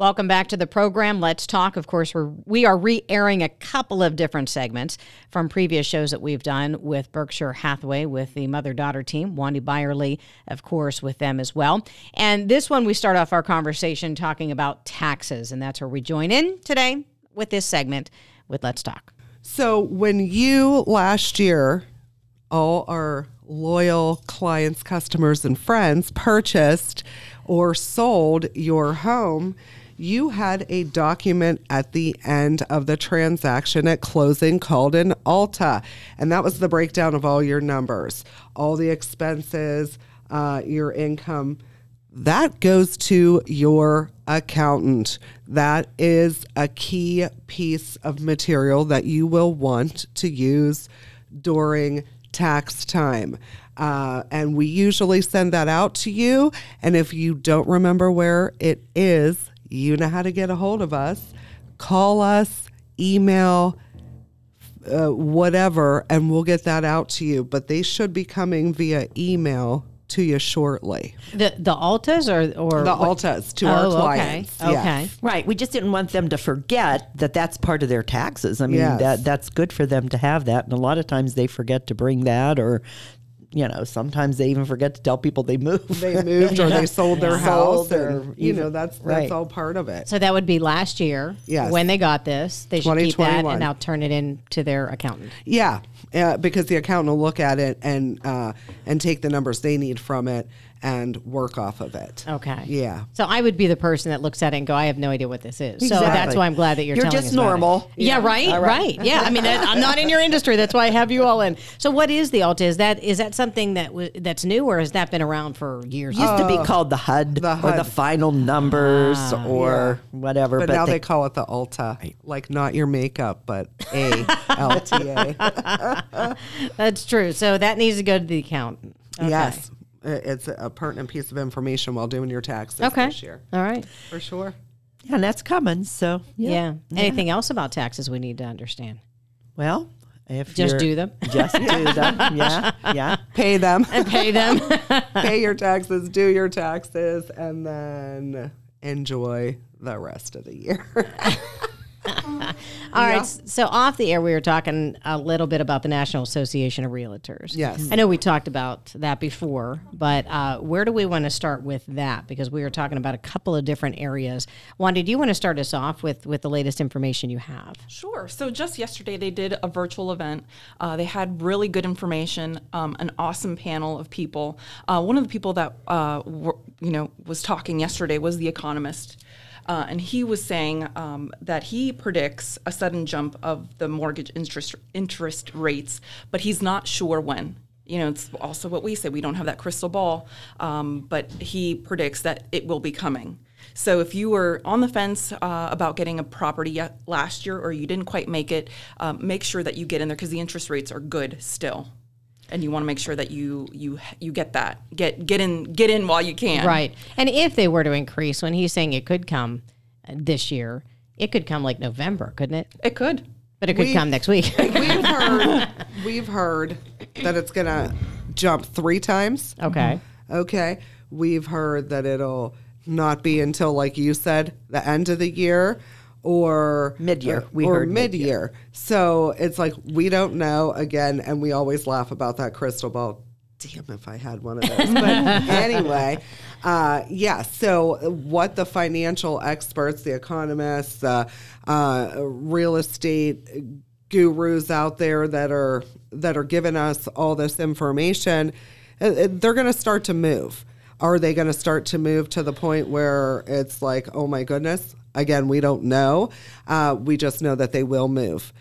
Welcome back to the program. Let's talk. Of course, we're we are re-airing a couple of different segments from previous shows that we've done with Berkshire Hathaway with the mother-daughter team, Wandy Byerly, of course, with them as well. And this one, we start off our conversation talking about taxes, and that's where we join in today with this segment with Let's Talk. So when you last year, all our loyal clients, customers, and friends purchased or sold your home, you had a document at the end of the transaction at closing called an ALTA. And that was the breakdown of all your numbers, all the expenses, uh, your income. That goes to your accountant. That is a key piece of material that you will want to use during tax time. Uh, and we usually send that out to you. And if you don't remember where it is, you know how to get a hold of us. Call us, email, uh, whatever, and we'll get that out to you. But they should be coming via email to you shortly. The the altas or or The what- altas to Oh, our clients. Okay. yes. Right. We just didn't want them to forget that that's part of their taxes. I mean, Yes. that that's good for them to have that. And a lot of times they forget to bring that or you know, sometimes they even forget to tell people they moved. They moved or they sold their Yeah. house, Sold or and you know even- that's that's right. all part of it. So that would be last year. Yes. When they got this, they should keep that 2021. and now turn it in to their accountant. Yeah, uh, because the accountant will look at it and uh, and take the numbers they need from it and work off of it. Okay. Yeah. So I would be the person that looks at it and go, I have no idea what this is. So that's why I'm glad that you're, You're telling just us about it. normal. Yeah, right, All right. right. Yeah, I mean, that, I'm not in your industry. That's why I have you all in. So what is the Alta? Is that is that something that w- that's new or has that been around for years? It used to be oh. called the HUD, the or the final numbers ah, or whatever. But, now they, call it the Ulta, like not your makeup, but A L T A. That's true. So that needs to go to the accountant. Okay. Yes, I- it's a pertinent piece of information while doing your taxes Okay. this year, All right. for sure. yeah, and that's coming. So Yeah. Anything else about taxes we need to understand? Well, if Just do them. just do them. Yeah, yeah. Pay them, Pay them. pay your taxes, do your taxes, and then enjoy the rest of the year. All right. So off the air, we were talking a little bit about the National Association of Realtors. Yes. I know we talked about that before, but uh, where do we want to start with that? Because we were talking about a couple of different areas. Wanda, do you want to start us off with with the latest information you have? Sure. So just yesterday, they did a virtual event. Uh, they had really good information, um, an awesome panel of people. Uh, one of the people that uh, were, you know was talking yesterday was the economist. Uh, and he was saying um, that he predicts a sudden jump of the mortgage interest interest rates, but he's not sure when. You know, it's also what we say. We don't have that crystal ball, um, but he predicts that it will be coming. So if you were on the fence uh, about getting a property last year, or you didn't quite make it, um, make sure that you get in there because the interest rates are good still, and you want to make sure that you you you get that get get in get in while you can. Right. And if they were to increase, when he's saying it could come uh, this year, it could come like November, couldn't it? It could. But it could We- come next week. we've heard we've heard that it's gonna jump three times. okay. Okay. We've heard that it'll not be until, like you said, the end of the year or Mid-year. or- We or heard mid mid-year. So it's like we don't know again, and we always laugh about that crystal ball. Damn, if I had one of those. But anyway, uh, yeah. So what the financial experts, the economists, uh, uh, real estate gurus out there that are that are giving us all this information, uh, uh, they're going to start to move. Are they going to start to move to the point where it's like, oh my goodness? Again, we don't know. Uh, we just know that they will move.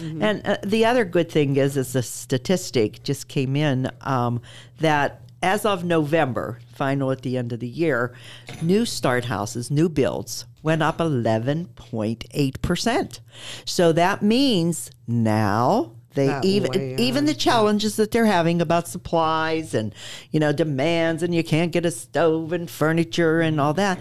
And uh, the other good thing is, is the statistic just came in um, that as of November, final at the end of the year, new start houses, new builds went up 11.8%. So that means now they That even way, even the challenges that they're having about supplies and you know demands and you can't get a stove and furniture and all that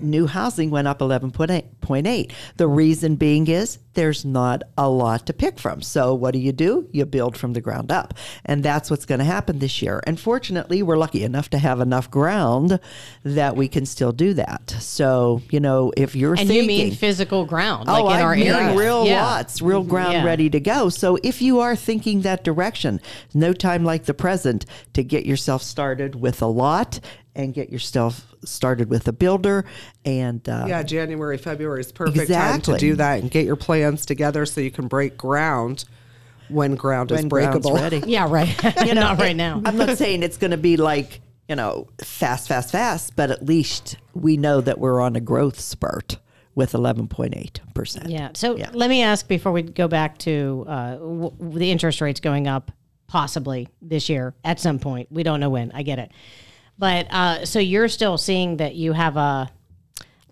new housing went up 11.8. The reason being is there's not a lot to pick from. So what do you do? You build from the ground up. And that's what's going to happen this year. And fortunately, we're lucky enough to have enough ground that we can still do that. So, you know, if you're And thinking you mean physical ground, like oh, in I our mean area. real Yeah. lots, real mm-hmm. ground Yeah. ready to go. So if you are thinking that direction, no time like the present to get yourself started with a lot and get yourself started with a builder and uh, Yeah, January, February is perfect time to do that and get your plans together so you can break ground when ground is breakable. ready. Yeah, right. Not right now. I'm not saying it's going to be like you know fast, fast, fast, but at least we know that we're on a growth spurt with 11.8 percent. Yeah. So Yeah. let me ask before we go back to uh, w- w- the interest rates going up possibly this year at some point. We don't know when. I get it. But uh, so you're still seeing that you have a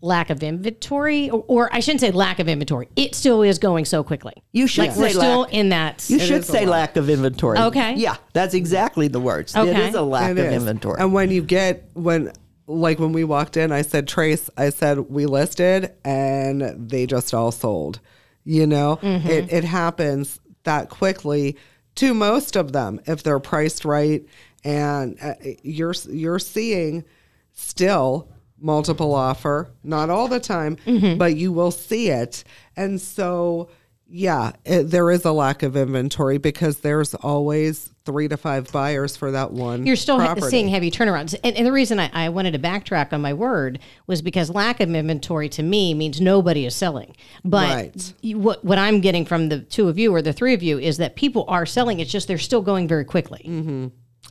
lack of inventory, or, or I shouldn't say lack of inventory. It still is going so quickly. You should like we're say still lack. in that. You should say lack of inventory. Okay. Yeah, that's exactly the words. It Okay. is a lack It of is. inventory. And when you get when like when we walked in, I said, Trace, I said we listed and they just all sold. You know, Mm-hmm. it it happens that quickly to most of them if they're priced right, and uh, you're you're seeing still multiple offer, not all the time, Mm-hmm. but you will see it, and so. Yeah, it, there is a lack of inventory because there's always three to five buyers for that one. You're still ha- seeing heavy turnarounds. And, and the reason I, I wanted to backtrack on my word was because lack of inventory to me means nobody is selling. But Right. you, what, what I'm getting from the two of you or the three of you is that people are selling. It's just they're still going very quickly.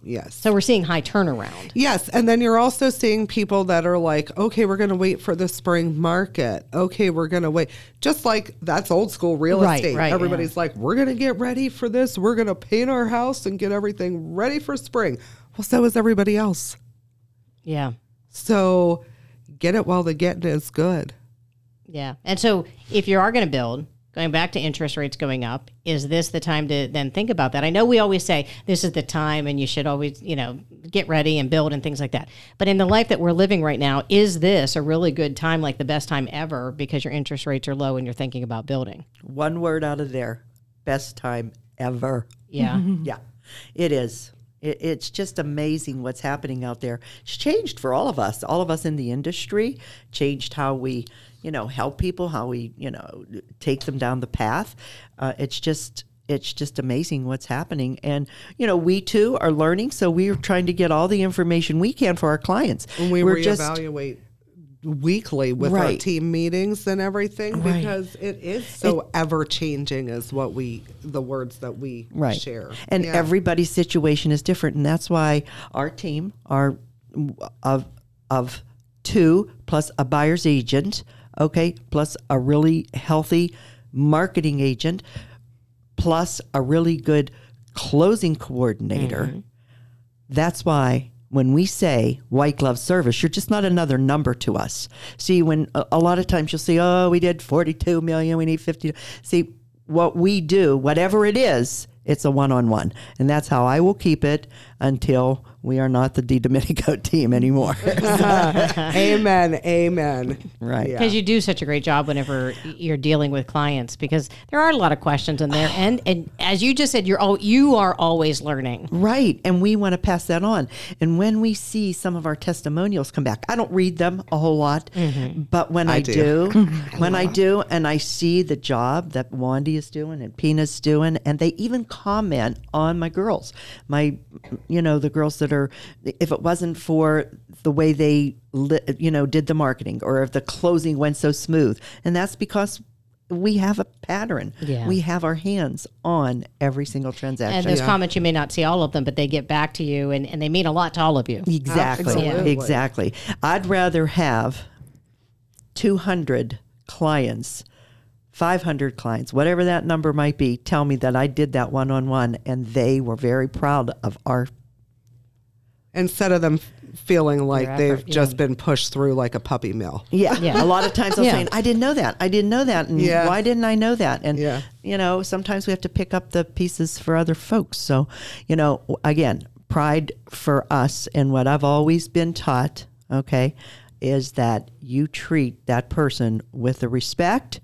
Yes. So we're seeing high turnaround. Yes, and then you're also seeing people that are like, okay, we're going to wait for the spring market. Okay, we're going to wait. Just like that's old school real Right, estate. right, Everybody's like, we're going to get ready for this. We're going to paint our house and get everything ready for spring. Well, so is everybody else. Yeah. So get it while the getting is good. Yeah. And so if you are going to build, going back to interest rates going up, is this the time to then think about that? I know we always say this is the time and you should always, you know, get ready and build and things like that. But in the life that we're living right now, is this a really good time, like the best time ever because your interest rates are low and you're thinking about building? One word out of there. Best time ever. Yeah. Yeah, it is. It, it's just amazing what's happening out there. It's changed for all of us, all of us in the industry, changed how we, you know, help people, how we, you know, take them down the path. Uh, it's just. It's just amazing what's happening. And, you know, we too are learning. So we're trying to get all the information we can for our clients. And we We're reevaluate weekly with our team meetings and everything Right. because it is so ever changing is what we the words that we right. share. And Yeah. everybody's situation is different, and that's why our team are of of two plus a buyer's agent, okay, plus a really healthy marketing agent, plus a really good closing coordinator. Mm-hmm. That's why when we say white glove service, you're just not another number to us. See, when a, a lot of times you'll see, oh, we did 42 million, we need 50. See, what we do, whatever it is, it's a one on one. And that's how I will keep it until we are not the D Domenico team anymore. amen. Amen. Right. Yeah. Because you do such a great job whenever you're dealing with clients because there are a lot of questions in there. end. And as you just said, you're all, you are always learning. Right. And we want to pass that on. And when we see some of our testimonials come back, I don't read them a whole lot, mm-hmm. but when I, do. do, when I do, and I see the job that Wandy is doing and Pina's doing, and they even comment on my girls, my, you know, the girls that are, if it wasn't for the way they, li- you know, did the marketing or if the closing went so smooth. And that's because we have a pattern. Yeah. We have our hands on every single transaction. And those comments, you may not see all of them, but they get back to you and, and they mean a lot to all of you. Exactly. Absolutely. Exactly. I'd rather have 200 clients, 500 clients, whatever that number might be, tell me that I did that one on one and they were very proud of our. Instead of them feeling like Your they've yeah. just been pushed through like a puppy mill. Yeah. Yeah. A lot of times I'm Yeah. saying, I didn't know that. I didn't know that. And Yeah. why didn't I know that? And, Yeah. you know, sometimes we have to pick up the pieces for other folks. So, you know, again, pride for us and what I've always been taught, okay, is that you treat that person with the respect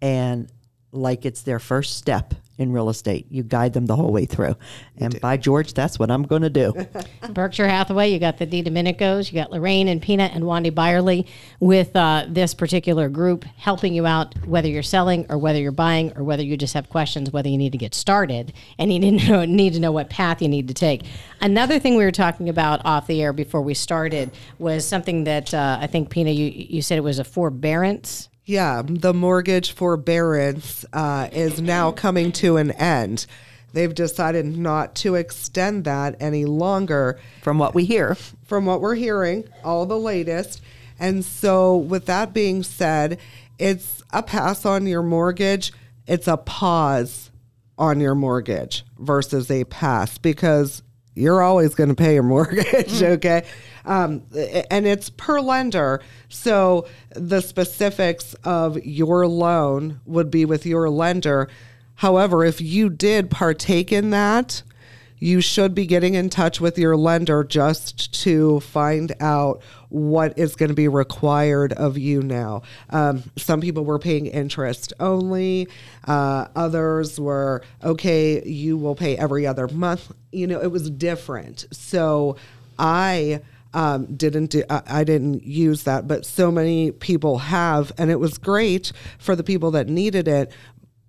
and like it's their first step in real estate. You guide them the whole way through. And by George, that's what I'm going to do. Berkshire Hathaway, you got the D Dominicos, you got Lorraine and Pina and Wandy Byerly with uh, this particular group helping you out, whether you're selling or whether you're buying or whether you just have questions, whether you need to get started and you need to know, need to know what path you need to take. Another thing we were talking about off the air before we started was something that uh, I think, Pina, you, you said it was a forbearance. Yeah, the mortgage forbearance uh, is now coming to an end. They've decided not to extend that any longer. From what we hear, from what we're hearing, all the latest. And so, with that being said, it's a pass on your mortgage, it's a pause on your mortgage versus a pass because you're always going to pay your mortgage, okay? Um, and it's per lender. So the specifics of your loan would be with your lender. However, if you did partake in that, you should be getting in touch with your lender just to find out what is going to be required of you now. Um, some people were paying interest only, uh, others were, okay, you will pay every other month. You know, it was different. So I. Um, didn't do, I, I didn't use that, but so many people have, and it was great for the people that needed it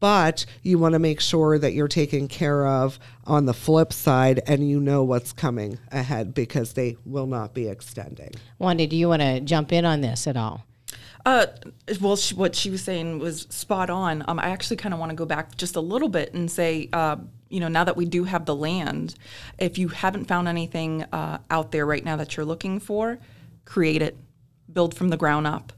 but you want to make sure that you're taken care of on the flip side and you know what's coming ahead because they will not be extending. Wanda, do you want to jump in on this at all? Uh, well, she, what she was saying was spot on. Um, I actually kind of want to go back just a little bit and say, uh, you know, now that we do have the land, if you haven't found anything uh, out there right now that you're looking for, create it, build from the ground up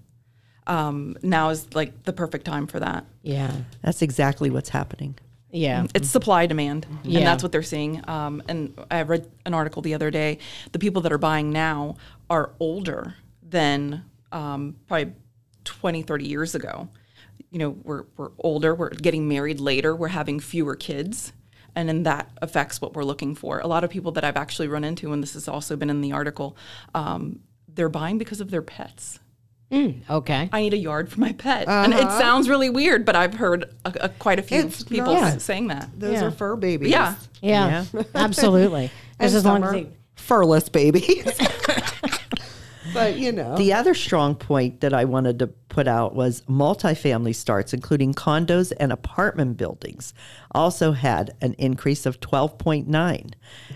um, now is like the perfect time for that. Yeah. That's exactly what's happening. Yeah. It's supply demand, Yeah. and that's what they're seeing. Um, and I read an article the other day. The people that are buying now are older than um, probably 20, 30 years ago. You know, we're, we're older, we're getting married later, we're having fewer kids. And then that affects what we're looking for. A lot of people that I've actually run into, and this has also been in the article, um, they're buying because of their pets. Okay. I need a yard for my pet. And it sounds really weird, but I've heard a, a, quite a few It's people not. saying that. Those Yeah. are fur babies. Yeah. Yeah. Absolutely. And Just as long as they, furless babies. but you know. The other strong point that I wanted to put out was multifamily starts, including condos and apartment buildings, also had an increase of 12.9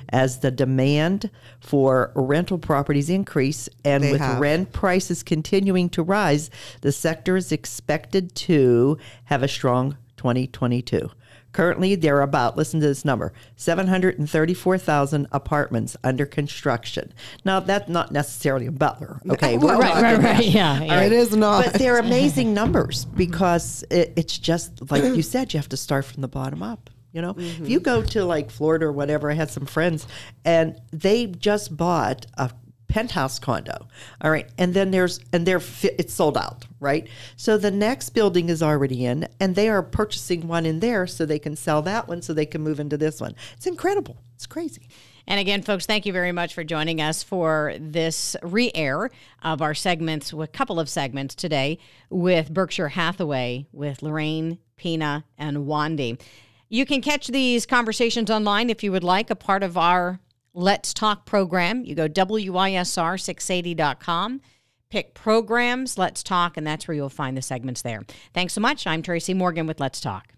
as the demand for rental properties increase and They with have. rent prices continuing to rise, the sector is expected to have a strong 2022. Currently, there are about, listen to this number, 734,000 apartments under construction. Now, that's not necessarily in Butler. Okay. we're right, right, right. Yeah. yeah. it is not. But they're amazing numbers because it, it's just like you said, you have to start from the bottom up. You know, if mm-hmm. you go to like Florida or whatever, I had some friends and they just bought a penthouse condo. All right. And then there's, and they're, it's sold out. Right. So the next building is already in and they are purchasing one in there so they can sell that one so they can move into this one. It's incredible. It's crazy. And again, folks, thank you very much for joining us for this re air of our segments, a couple of segments today with Berkshire Hathaway, with Lorraine, Pina, and Wandy. You can catch these conversations online if you would like, a part of our Let's Talk program. You go WISR680.com, pick programs, Let's Talk, and that's where you'll find the segments there. Thanks so much. I'm Tracy Morgan with Let's Talk.